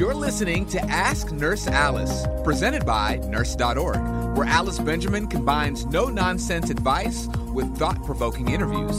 You're listening to Ask Nurse Alice, presented by Nurse.org, where Alice Benjamin combines no nonsense advice with thought provoking interviews.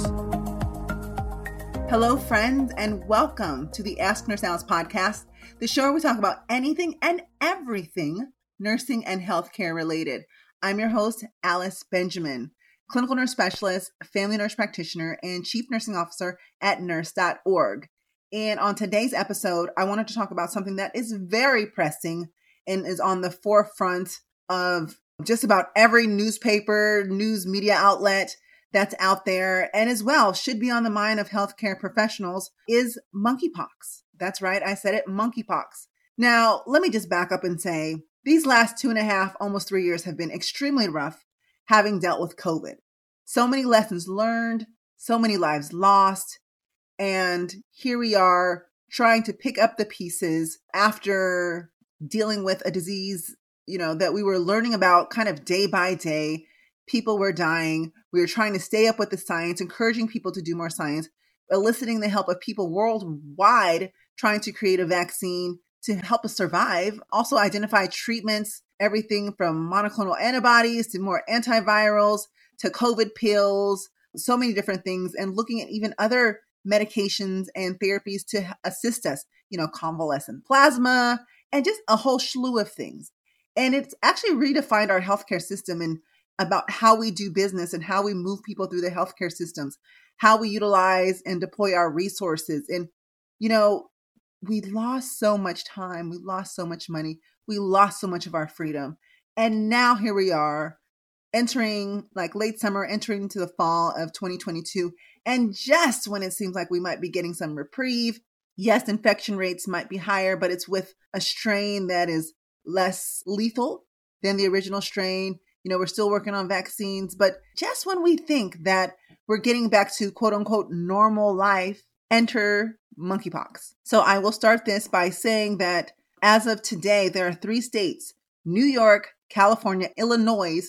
Hello, friends, and welcome to the Ask Nurse Alice podcast, the show where we talk about anything and everything nursing and healthcare related. I'm your host, Alice Benjamin, clinical nurse specialist, family nurse practitioner, and chief nursing officer at nurse.org. And on today's episode, I wanted to talk about something that is very pressing and is on the forefront of just about every newspaper, news media outlet that's out there, and as well should be on the mind of healthcare professionals is monkeypox. That's right, I said it monkeypox. Now, let me just back up and say these last two and a half, almost three years have been extremely rough having dealt with COVID. So many lessons learned, so many lives lost, and here we are trying to pick up the pieces after dealing with a disease, you know, that we were learning about kind of day by day. People were dying. We were trying to stay up with the science, encouraging people to do more science, eliciting the help of people worldwide trying to create a vaccine to help us survive. Also, identify treatments, everything from monoclonal antibodies to more antivirals to COVID pills, so many different things, and looking at even other medications and therapies to assist us, you know, convalescent plasma and just a whole slew of things. And it's actually redefined our healthcare system and about how we do business and how we move people through the healthcare systems, how we utilize and deploy our resources. And, you know, we lost so much time, we lost so much money, we lost so much of our freedom. And now here we are entering like late summer, entering into the fall of 2022. And just when it seems like we might be getting some reprieve, yes, infection rates might be higher, but it's with a strain that is less lethal than the original strain. You know, we're still working on vaccines, but just when we think that we're getting back to quote unquote normal life, enter monkeypox. So I will start this by saying that as of today, there are three states New York, California, Illinois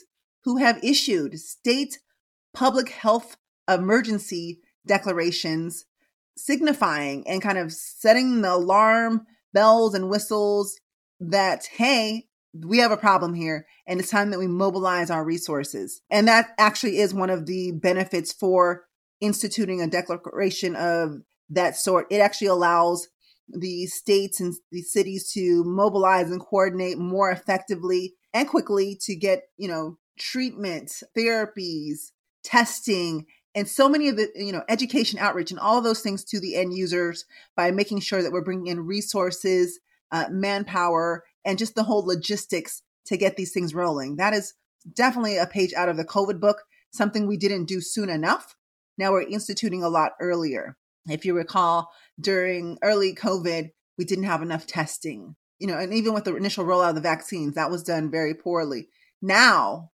who have issued state public health emergency declarations signifying and kind of setting the alarm bells and whistles that, hey, we have a problem here and it's time that we mobilize our resources. And that actually is one of the benefits for instituting a declaration of that sort. It actually allows the states and the cities to mobilize and coordinate more effectively and quickly to get, you know, treatment, therapies, testing, and so many of the you know education outreach and all those things to the end users by making sure that we're bringing in resources uh, manpower and just the whole logistics to get these things rolling. That is definitely a page out of the covid book something we didn't do soon enough. Now we're instituting a lot earlier. If you recall during early covid we didn't have enough testing you know and even with the initial rollout of the vaccines that was done very poorly. Now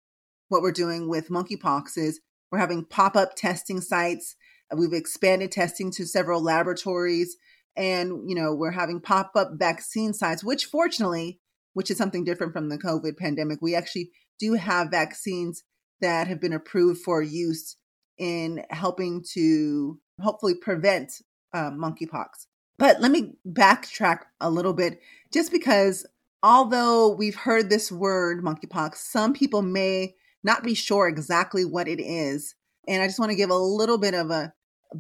what we're doing with monkeypox is we're having pop up testing sites. We've expanded testing to several laboratories. And, you know, we're having pop up vaccine sites, which fortunately, which is something different from the COVID pandemic, we actually do have vaccines that have been approved for use in helping to hopefully prevent uh, monkeypox. But let me backtrack a little bit, just because although we've heard this word monkeypox, some people may not be sure exactly what it is. And I just want to give a little bit of a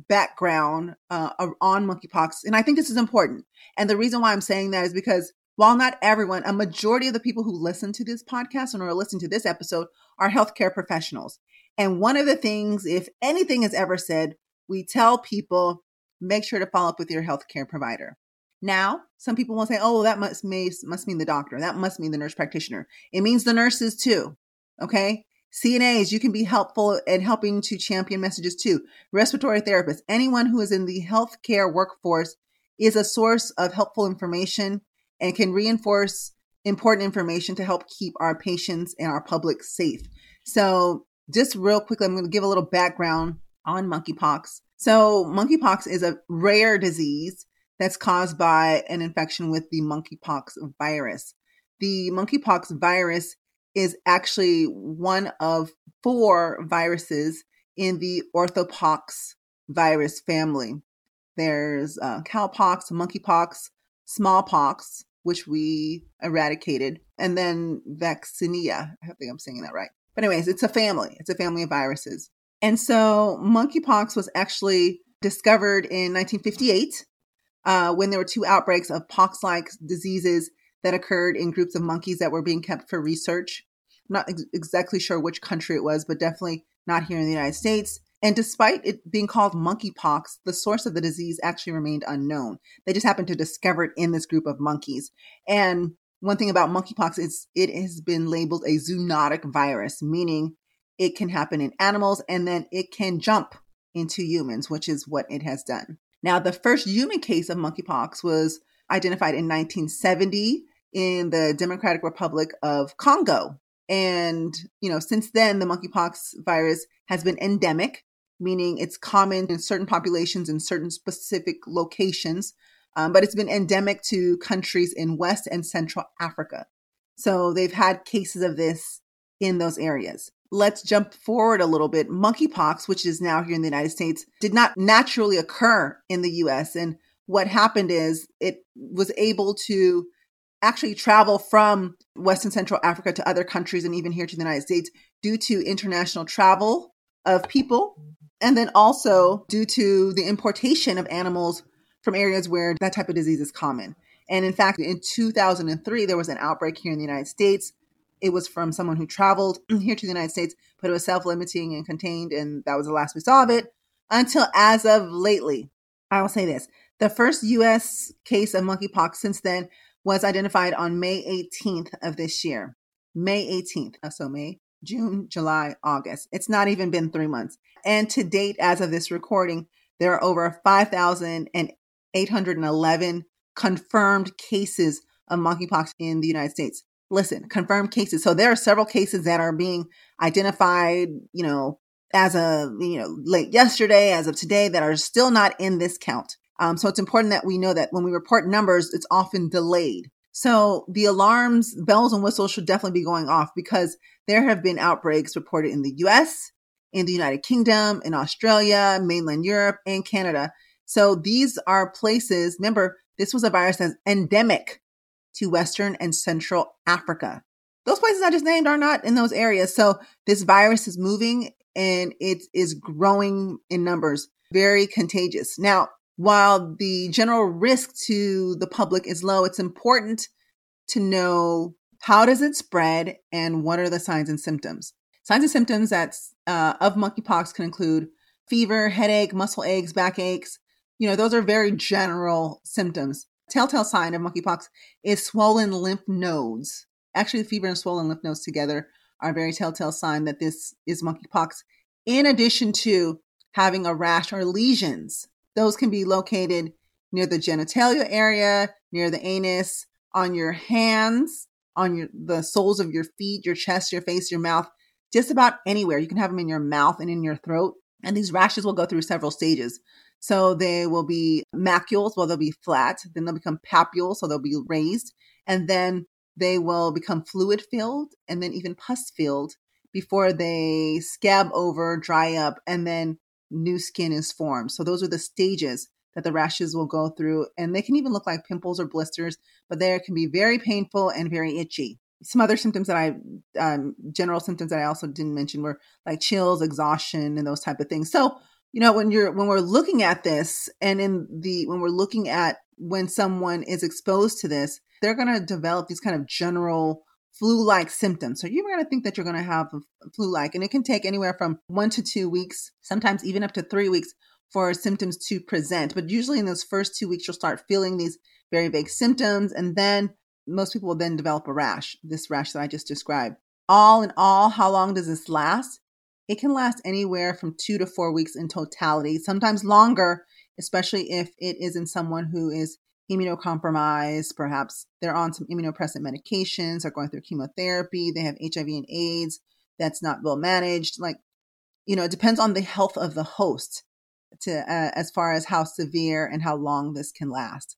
background uh, on monkeypox. And I think this is important. And the reason why I'm saying that is because while not everyone, a majority of the people who listen to this podcast and are listening to this episode are healthcare professionals. And one of the things, if anything is ever said, we tell people make sure to follow up with your healthcare provider. Now, some people will say, "Oh, that must may, must mean the doctor. That must mean the nurse practitioner." It means the nurses too. Okay, CNAs, you can be helpful in helping to champion messages too. Respiratory therapists, anyone who is in the healthcare workforce is a source of helpful information and can reinforce important information to help keep our patients and our public safe. So, just real quickly, I'm going to give a little background on monkeypox. So, monkeypox is a rare disease that's caused by an infection with the monkeypox virus. The monkeypox virus is actually one of four viruses in the orthopox virus family. There's uh, cowpox, monkeypox, smallpox, which we eradicated, and then vaccinia. I think I'm saying that right. But, anyways, it's a family, it's a family of viruses. And so, monkeypox was actually discovered in 1958 uh, when there were two outbreaks of pox like diseases that occurred in groups of monkeys that were being kept for research. I'm not ex- exactly sure which country it was, but definitely not here in the United States. And despite it being called monkeypox, the source of the disease actually remained unknown. They just happened to discover it in this group of monkeys. And one thing about monkeypox is it has been labeled a zoonotic virus, meaning it can happen in animals and then it can jump into humans, which is what it has done. Now, the first human case of monkeypox was identified in 1970 in the Democratic Republic of Congo. And, you know, since then, the monkeypox virus has been endemic, meaning it's common in certain populations in certain specific locations, um, but it's been endemic to countries in West and Central Africa. So they've had cases of this in those areas. Let's jump forward a little bit. Monkeypox, which is now here in the United States, did not naturally occur in the US. And what happened is it was able to actually travel from West and Central Africa to other countries and even here to the United States due to international travel of people. And then also due to the importation of animals from areas where that type of disease is common. And in fact, in 2003, there was an outbreak here in the United States. It was from someone who traveled here to the United States, but it was self limiting and contained. And that was the last we saw of it until as of lately. I will say this the first US case of monkeypox since then was identified on May 18th of this year. May 18th. Uh, so May, June, July, August. It's not even been three months. And to date, as of this recording, there are over 5,811 confirmed cases of monkeypox in the United States. Listen, confirmed cases. So there are several cases that are being identified, you know, as of, you know, late yesterday, as of today, that are still not in this count. Um, so it's important that we know that when we report numbers, it's often delayed. So the alarms, bells, and whistles should definitely be going off because there have been outbreaks reported in the US, in the United Kingdom, in Australia, mainland Europe, and Canada. So these are places, remember, this was a virus that's endemic to Western and Central Africa. Those places I just named are not in those areas. So this virus is moving and it is growing in numbers, very contagious. Now, while the general risk to the public is low, it's important to know how does it spread and what are the signs and symptoms. Signs and symptoms that's uh, of monkeypox can include fever, headache, muscle aches, back aches. You know, those are very general symptoms. Telltale sign of monkeypox is swollen lymph nodes. Actually, the fever and swollen lymph nodes together are a very telltale sign that this is monkeypox. In addition to having a rash or lesions those can be located near the genitalia area, near the anus, on your hands, on your the soles of your feet, your chest, your face, your mouth, just about anywhere. You can have them in your mouth and in your throat. And these rashes will go through several stages. So they will be macules, well, they'll be flat. Then they'll become papules, so they'll be raised. And then they will become fluid filled and then even pus filled before they scab over, dry up, and then new skin is formed. So those are the stages that the rashes will go through. And they can even look like pimples or blisters, but they can be very painful and very itchy. Some other symptoms that I, um, general symptoms that I also didn't mention were like chills, exhaustion, and those type of things. So, you know, when you're, when we're looking at this and in the, when we're looking at when someone is exposed to this, they're going to develop these kind of general flu like symptoms. So you're going to think that you're going to have flu like, and it can take anywhere from one to two weeks, sometimes even up to three weeks for symptoms to present. But usually in those first two weeks, you'll start feeling these very vague symptoms, and then most people will then develop a rash, this rash that I just described. All in all, how long does this last? It can last anywhere from two to four weeks in totality, sometimes longer, especially if it is in someone who is immunocompromised. Perhaps they're on some immunosuppressant medications, are going through chemotherapy, they have HIV and AIDS that's not well managed. Like, you know, it depends on the health of the host to uh, as far as how severe and how long this can last.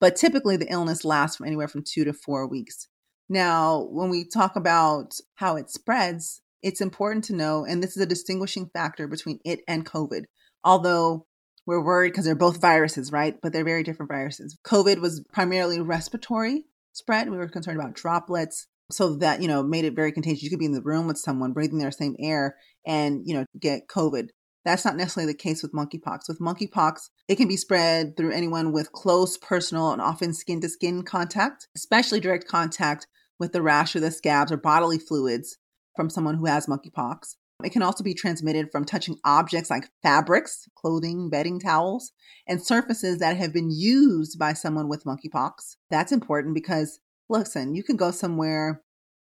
But typically, the illness lasts from anywhere from two to four weeks. Now, when we talk about how it spreads, it's important to know, and this is a distinguishing factor between it and COVID. Although we're worried because they're both viruses, right? But they're very different viruses. COVID was primarily respiratory spread. We were concerned about droplets. So that, you know, made it very contagious. You could be in the room with someone breathing their same air and, you know, get COVID. That's not necessarily the case with monkeypox. With monkeypox, it can be spread through anyone with close personal and often skin to skin contact, especially direct contact with the rash or the scabs or bodily fluids from someone who has monkeypox. It can also be transmitted from touching objects like fabrics, clothing, bedding towels, and surfaces that have been used by someone with monkeypox. That's important because, listen, you can go somewhere,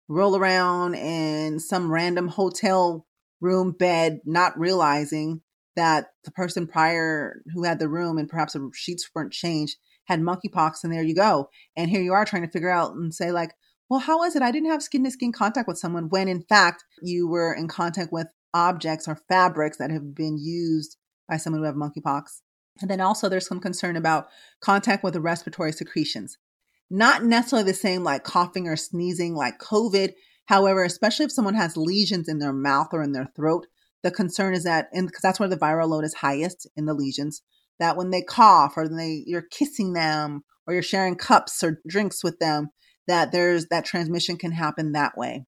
roll around in some random hotel room bed, not realizing that the person prior who had the room and perhaps the sheets weren't changed had monkeypox, and there you go. And here you are trying to figure out and say, like, well, how was it I didn't have skin to skin contact with someone when in fact you were in contact with objects or fabrics that have been used by someone who have monkeypox? And then also there's some concern about contact with the respiratory secretions. Not necessarily the same like coughing or sneezing like COVID, However, especially if someone has lesions in their mouth or in their throat, the concern is that, because that's where the viral load is highest in the lesions, that when they cough or they you're kissing them or you're sharing cups or drinks with them, that there's that transmission can happen that way.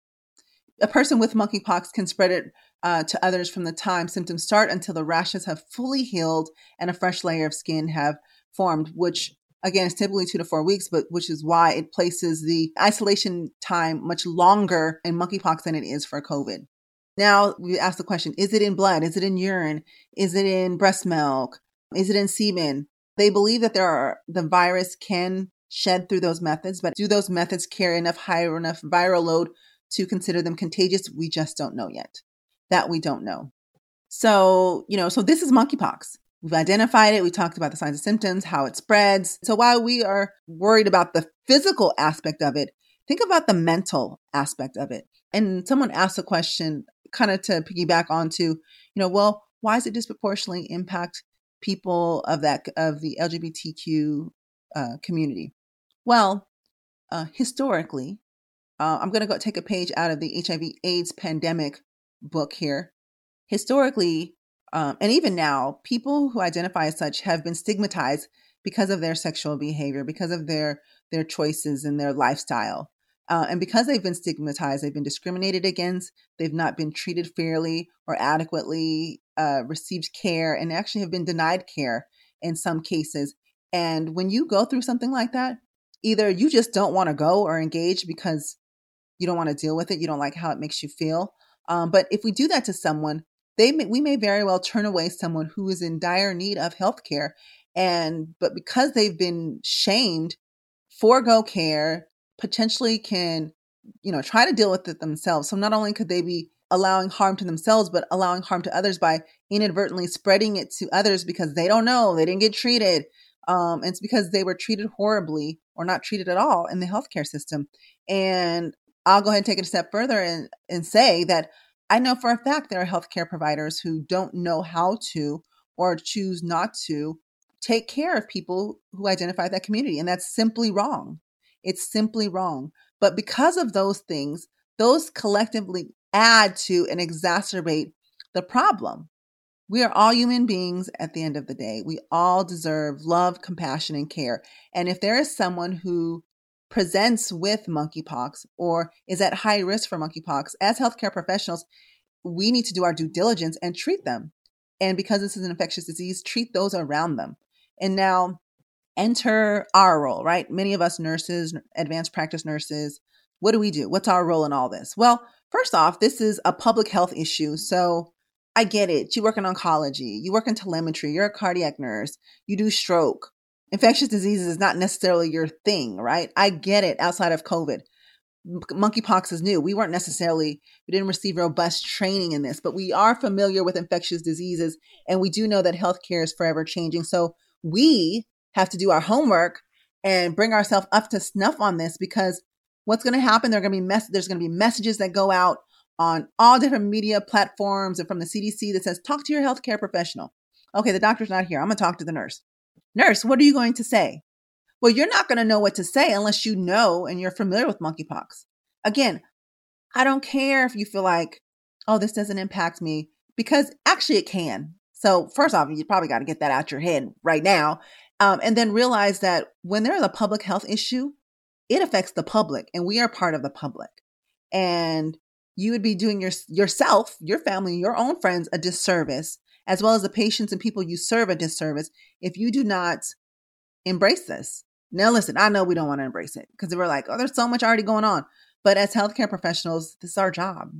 A person with monkeypox can spread it uh, to others from the time symptoms start until the rashes have fully healed and a fresh layer of skin have formed, which Again, it's typically two to four weeks, but which is why it places the isolation time much longer in monkeypox than it is for COVID. Now we ask the question, is it in blood? Is it in urine? Is it in breast milk? Is it in semen? They believe that there are, the virus can shed through those methods, but do those methods carry enough high enough viral load to consider them contagious? We just don't know yet. That we don't know. So, you know, so this is monkeypox. We've identified it. We talked about the signs and symptoms, how it spreads. So while we are worried about the physical aspect of it, think about the mental aspect of it. And someone asked a question kind of to piggyback onto, you know, well, why does it disproportionately impact people of that of the LGBTQ uh, community? Well, uh, historically, uh, I'm going to go take a page out of the HIV/AIDS pandemic book here. Historically, um, and even now, people who identify as such have been stigmatized because of their sexual behavior, because of their their choices and their lifestyle. Uh, and because they've been stigmatized, they've been discriminated against, they've not been treated fairly or adequately, uh, received care, and actually have been denied care in some cases. And when you go through something like that, either you just don't want to go or engage because you don't want to deal with it, you don't like how it makes you feel. Um, but if we do that to someone, they may, we may very well turn away someone who is in dire need of health care and but because they've been shamed forego care potentially can you know try to deal with it themselves so not only could they be allowing harm to themselves but allowing harm to others by inadvertently spreading it to others because they don't know they didn't get treated um, it's because they were treated horribly or not treated at all in the healthcare system and i'll go ahead and take it a step further and, and say that I know for a fact there are healthcare providers who don't know how to or choose not to take care of people who identify that community. And that's simply wrong. It's simply wrong. But because of those things, those collectively add to and exacerbate the problem. We are all human beings at the end of the day. We all deserve love, compassion, and care. And if there is someone who presents with monkeypox or is at high risk for monkeypox, as healthcare professionals, we need to do our due diligence and treat them. And because this is an infectious disease, treat those around them. And now enter our role, right? Many of us nurses, advanced practice nurses, what do we do? What's our role in all this? Well, first off, this is a public health issue. So I get it. You work in oncology, you work in telemetry, you're a cardiac nurse, you do stroke, infectious diseases is not necessarily your thing, right? I get it outside of COVID. monkeypox is new. We weren't necessarily, we didn't receive robust training in this, but we are familiar with infectious diseases and we do know that healthcare is forever changing. So we have to do our homework and bring ourselves up to snuff on this because what's going to happen? There are going to be mess- there's going to be messages that go out on all different media platforms and from the CDC that says, talk to your healthcare professional. Okay, the doctor's not here. I'm going to talk to the nurse. Nurse, what are you going to say? Well, you're not going to know what to say unless you know and you're familiar with monkeypox. Again, I don't care if you feel like, oh, this doesn't impact me, because actually it can. So, first off, you probably got to get that out your head right now. Um, and then realize that when there is a public health issue, it affects the public, and we are part of the public. And you would be doing your, yourself, your family, your own friends a disservice, as well as the patients and people you serve a disservice if you do not embrace this. Now, listen, I know we don't want to embrace it because we're like, oh, there's so much already going on. But as healthcare professionals, this is our job.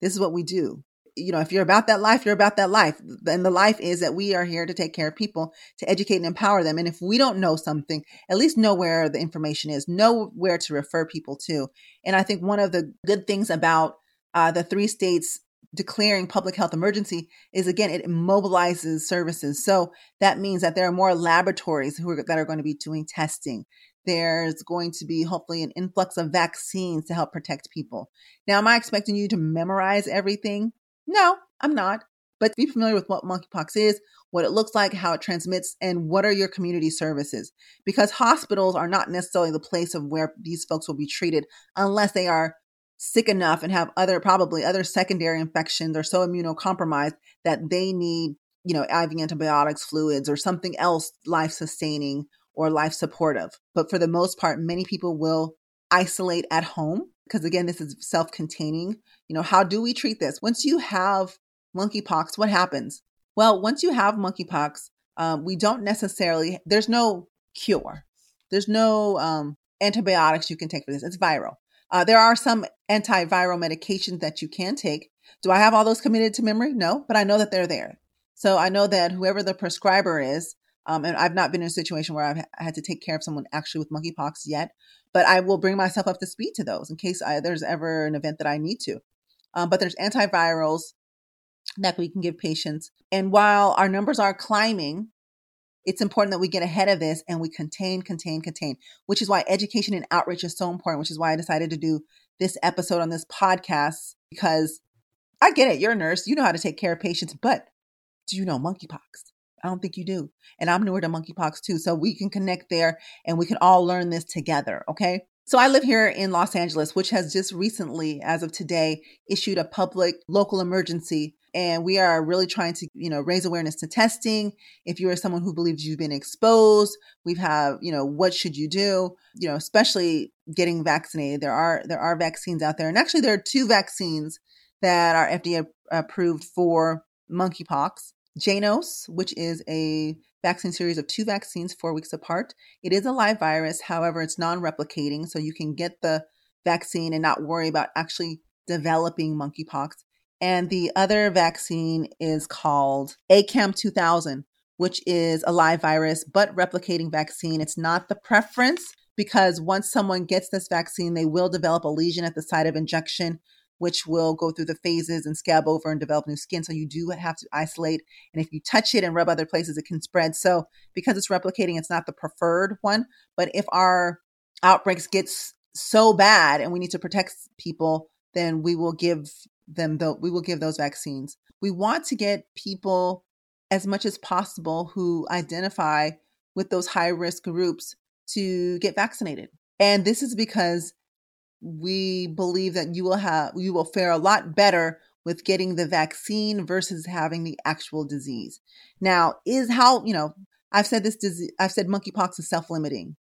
This is what we do. You know, if you're about that life, you're about that life. And the life is that we are here to take care of people, to educate and empower them. And if we don't know something, at least know where the information is, know where to refer people to. And I think one of the good things about uh, the three states declaring public health emergency is again it mobilizes services. So that means that there are more laboratories who are, that are going to be doing testing. There's going to be hopefully an influx of vaccines to help protect people. Now am i expecting you to memorize everything? No i'm not. But be familiar with what monkeypox is what it looks like how it transmits and what are your community services. Because hospitals are not necessarily the place of where these folks will be treated unless they are sick enough and have other probably other secondary infections or so immunocompromised that they need you know IV antibiotics fluids or something else life sustaining or life supportive but for the most part many people will isolate at home because again this is self-containing. You know how do we treat this? Once you have monkeypox what happens? Well once you have monkeypox um, we don't necessarily there's no cure. There's no um, antibiotics you can take for this. It's viral uh, there are some antiviral medications that you can take. Do I have all those committed to memory? No, but I know that they're there. So I know that whoever the prescriber is, um, and I've not been in a situation where I've had to take care of someone actually with monkeypox yet, but I will bring myself up to speed to those in case I, there's ever an event that I need to. Um, but there's antivirals that we can give patients. And while our numbers are climbing, it's important that we get ahead of this and we contain, contain, contain, which is why education and outreach is so important, which is why I decided to do this episode on this podcast because I get it. You're a nurse, you know how to take care of patients, but do you know monkeypox? I don't think you do. And I'm newer to monkeypox too. So we can connect there and we can all learn this together. Okay. So I live here in Los Angeles, which has just recently, as of today, issued a public local emergency and we are really trying to you know raise awareness to testing. If you are someone who believes you've been exposed we've have you know what should you do? You know especially getting vaccinated. There are there are vaccines out there and actually there are two vaccines that are fda approved for monkeypox Jynneos which is a vaccine series of two vaccines four weeks apart. It is a live virus however it's non-replicating so you can get the vaccine and not worry about actually developing monkeypox and the other vaccine is called ACAM 2000, which is a live virus but replicating vaccine. It's not the preference because once someone gets this vaccine, they will develop a lesion at the site of injection, which will go through the phases and scab over and develop new skin. So you do have to isolate. And if you touch it and rub other places, it can spread. So because it's replicating, it's not the preferred one. But if our outbreaks get so bad and we need to protect people, then we will give them though we will give those vaccines. We want to get people as much as possible who identify with those high risk groups to get vaccinated. And this is because we believe that you will have you will fare a lot better with getting the vaccine versus having the actual disease. Now, is how, you know, I've said this disease, I've said monkeypox is self-limiting.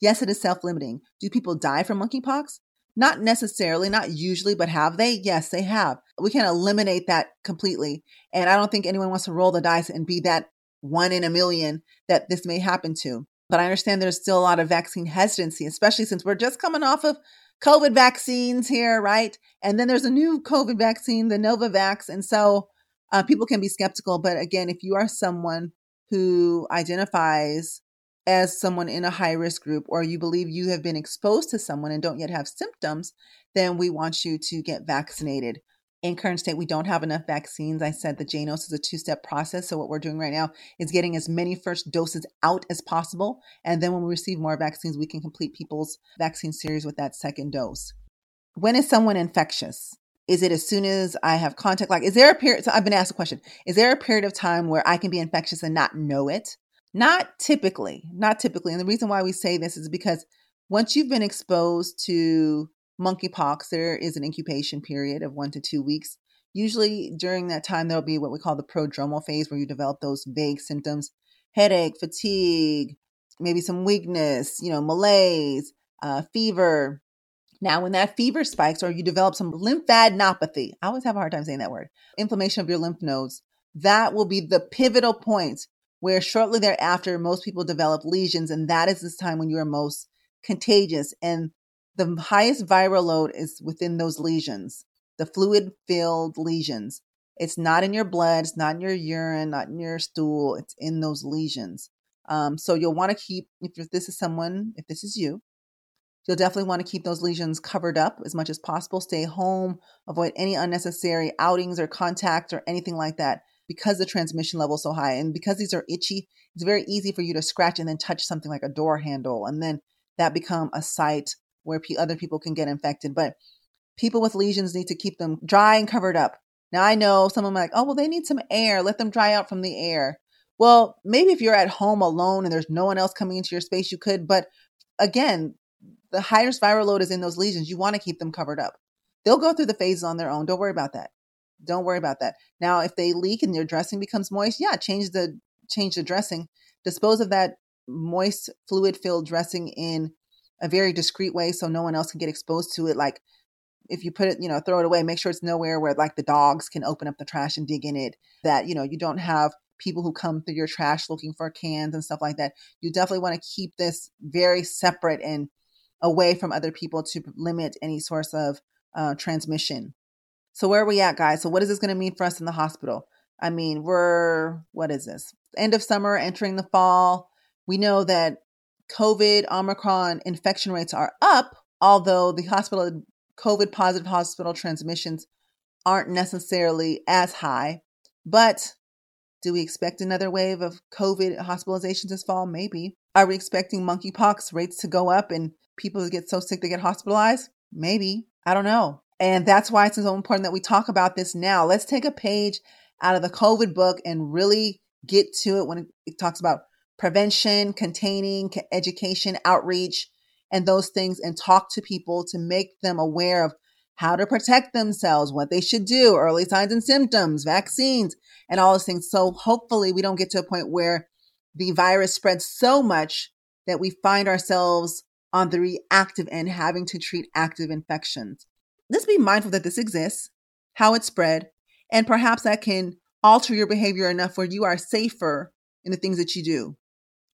Yes, it is self-limiting. Do people die from monkeypox? Not necessarily, not usually, but have they? Yes, they have. We can eliminate that completely. And I don't think anyone wants to roll the dice and be that one in a million that this may happen to. But I understand there's still a lot of vaccine hesitancy, especially since we're just coming off of COVID vaccines here, right? And then there's a new COVID vaccine, the Novavax. And so uh, people can be skeptical. But again, if you are someone who identifies as someone in a high risk group or you believe you have been exposed to someone and don't yet have symptoms, then we want you to get vaccinated. In current state, we don't have enough vaccines. I said the Jynneos is a two step process. So, what we're doing right now is getting as many first doses out as possible. And then, when we receive more vaccines, we can complete people's vaccine series with that second dose. When is someone infectious? Is it as soon as I have contact? Like, is there a period? So, I've been asked a question Is there a period of time where I can be infectious and not know it? Not typically, not typically. And the reason why we say this is because once you've been exposed to monkeypox, there is an incubation period of one to two weeks. Usually during that time, there'll be what we call the prodromal phase where you develop those vague symptoms headache, fatigue, maybe some weakness, you know, malaise, uh, fever. Now, when that fever spikes or you develop some lymphadenopathy, I always have a hard time saying that word, inflammation of your lymph nodes, that will be the pivotal point where shortly thereafter, most people develop lesions. And that is this time when you are most contagious. And the highest viral load is within those lesions, the fluid filled lesions. It's not in your blood, it's not in your urine, not in your stool, it's in those lesions. Um, so you'll want to keep, if this is someone, if this is you, you'll definitely want to keep those lesions covered up as much as possible. Stay home, avoid any unnecessary outings or contact or anything like that because the transmission level is so high. And because these are itchy, it's very easy for you to scratch and then touch something like a door handle. And then that become a site where other people can get infected. But people with lesions need to keep them dry and covered up. Now I know some of them are like, oh well, they need some air. Let them dry out from the air. Well, maybe if you're at home alone and there's no one else coming into your space, you could. But again, the highest viral load is in those lesions. You want to keep them covered up. They'll go through the phases on their own. Don't worry about that. Don't worry about that. Now, if they leak and your dressing becomes moist, yeah, change the change the dressing. Dispose of that moist fluid filled dressing in a very discreet way so no one else can get exposed to it. Like if you put it, you know, throw it away, make sure it's nowhere where like the dogs can open up the trash and dig in it. That, you know, you don't have people who come through your trash looking for cans and stuff like that. You definitely want to keep this very separate and away from other people to limit any source of uh, transmission. So where are we at, guys? So what is this going to mean for us in the hospital? I mean, we're what is this? End of summer, entering the fall. We know that COVID, Omicron infection rates are up, although the hospital COVID positive hospital transmissions aren't necessarily as high. But do we expect another wave of COVID hospitalizations this fall? Maybe. Are we expecting monkeypox rates to go up and people get so sick they get hospitalized? Maybe. I don't know. And that's why it's so important that we talk about this now. Let's take a page out of the COVID book and really get to it when it talks about prevention, containing, education, outreach, and those things, and talk to people to make them aware of how to protect themselves, what they should do, early signs and symptoms, vaccines, and all those things. So hopefully we don't get to a point where the virus spreads so much that we find ourselves on the reactive end having to treat active infections. Let's be mindful that this exists, how it spread, and perhaps that can alter your behavior enough where you are safer in the things that you do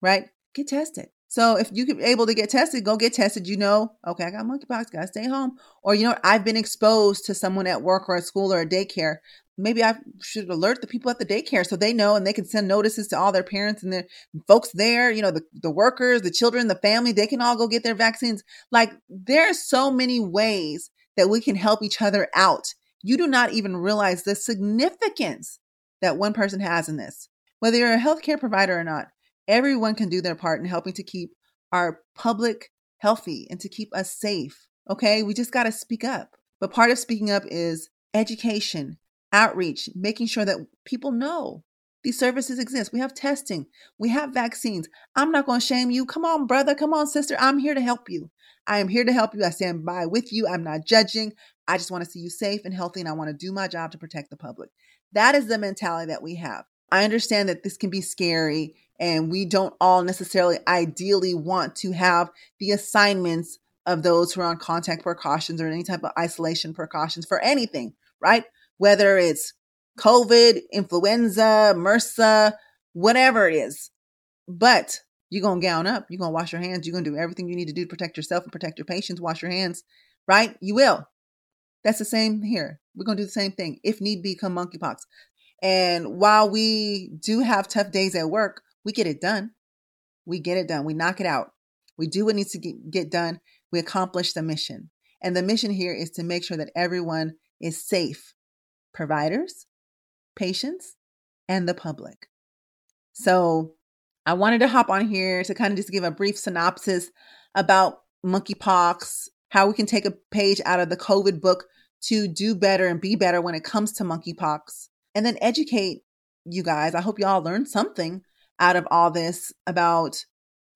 right? Get tested. So if you can able to get tested, go get tested. You know, okay, I got monkeypox, gotta stay home. Or you know, I've been exposed to someone at work or at school or a daycare. Maybe I should alert the people at the daycare so they know and they can send notices to all their parents and their folks there, you know, the, the workers, the children, the family, they can all go get their vaccines. Like there's so many ways that we can help each other out. You do not even realize the significance that one person has in this. Whether you're a healthcare provider or not, Everyone can do their part in helping to keep our public healthy and to keep us safe. Okay, we just got to speak up. But part of speaking up is education, outreach, making sure that people know these services exist. We have testing, we have vaccines. I'm not going to shame you. Come on, brother. Come on, sister. I'm here to help you. I am here to help you. I stand by with you. I'm not judging. I just want to see you safe and healthy, and I want to do my job to protect the public. That is the mentality that we have. I understand that this can be scary and we don't all necessarily ideally want to have the assignments of those who are on contact precautions or any type of isolation precautions for anything, right? Whether it's COVID, influenza, MRSA, whatever it is. But you're going to gown up. You're going to wash your hands. You're going to do everything you need to do to protect yourself and protect your patients. Wash your hands, right? You will. That's the same here. We're going to do the same thing. If need be, come monkeypox. And while we do have tough days at work, we get it done. We get it done. We knock it out. We do what needs to get done. We accomplish the mission. And the mission here is to make sure that everyone is safe providers, patients, and the public. So I wanted to hop on here to kind of just give a brief synopsis about monkeypox, how we can take a page out of the COVID book to do better and be better when it comes to monkeypox, and then educate you guys. I hope you all learned something out of all this about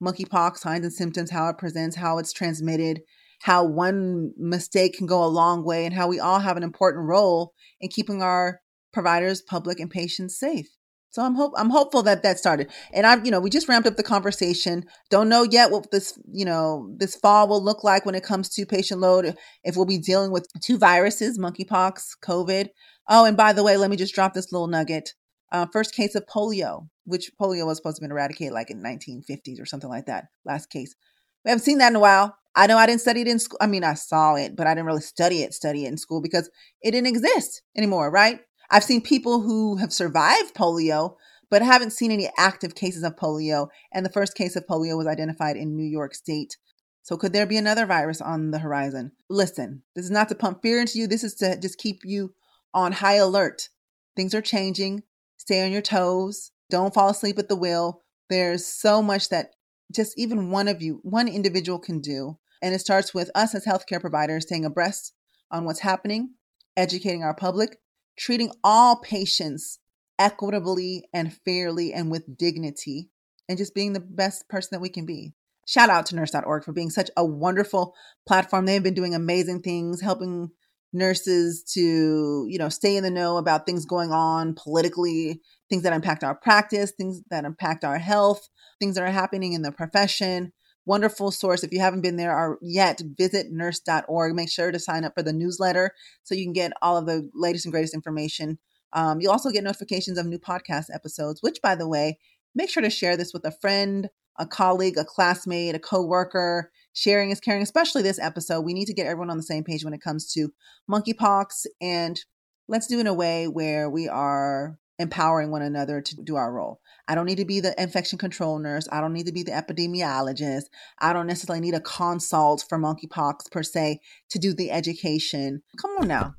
monkeypox signs and symptoms, how it presents, how it's transmitted, how one mistake can go a long way, and how we all have an important role in keeping our providers, public, and patients safe. So I'm hope I'm hopeful that that started. And I'm, you know, we just ramped up the conversation. Don't know yet what this, you know, this fall will look like when it comes to patient load. If we'll be dealing with two viruses, monkeypox, COVID. Oh, and by the way, let me just drop this little nugget. Uh, first case of polio, which polio was supposed to be eradicated like in 1950s or something like that. Last case. We haven't seen that in a while. I know I didn't study it in school. I mean, I saw it, but I didn't really study it, study it in school because it didn't exist anymore, right? I've seen people who have survived polio, but haven't seen any active cases of polio. And the first case of polio was identified in New York State. So, could there be another virus on the horizon? Listen, this is not to pump fear into you. This is to just keep you on high alert. Things are changing. Stay on your toes. Don't fall asleep at the wheel. There's so much that just even one of you, one individual can do. And it starts with us as healthcare providers staying abreast on what's happening, educating our public, treating all patients equitably and fairly and with dignity, and just being the best person that we can be. Shout out to nurse.org for being such a wonderful platform. They've been doing amazing things, helping nurses to, you know, stay in the know about things going on politically, things that impact our practice, things that impact our health, things that are happening in the profession wonderful source. If you haven't been there or yet, visit nurse.org. Make sure to sign up for the newsletter so you can get all of the latest and greatest information. Um, you'll also get notifications of new podcast episodes, which, by the way, make sure to share this with a friend, a colleague, a classmate, a coworker. Sharing is caring, especially this episode. We need to get everyone on the same page when it comes to monkeypox, and let's do it in a way where we are empowering one another to do our role. I don't need to be the infection control nurse. I don't need to be the epidemiologist. I don't necessarily need a consult for monkeypox per se to do the education. Come on now.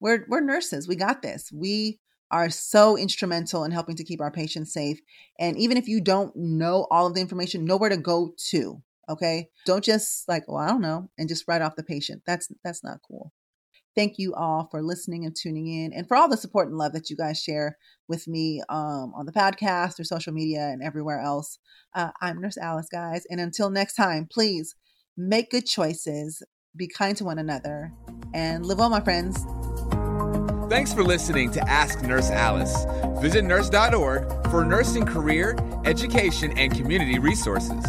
We're we're nurses. We got this. We are so instrumental in helping to keep our patients safe. And even if you don't know all of the information, know where to go to. Okay. Don't just like, well, I don't know, and just write off the patient. That's that's not cool. Thank you all for listening and tuning in and for all the support and love that you guys share with me um, on the podcast or social media and everywhere else. Uh, I'm Nurse Alice, guys. And until next time, please make good choices, be kind to one another, and live well, my friends. Thanks for listening to Ask Nurse Alice. Visit nurse.org for nursing career, education, and community resources.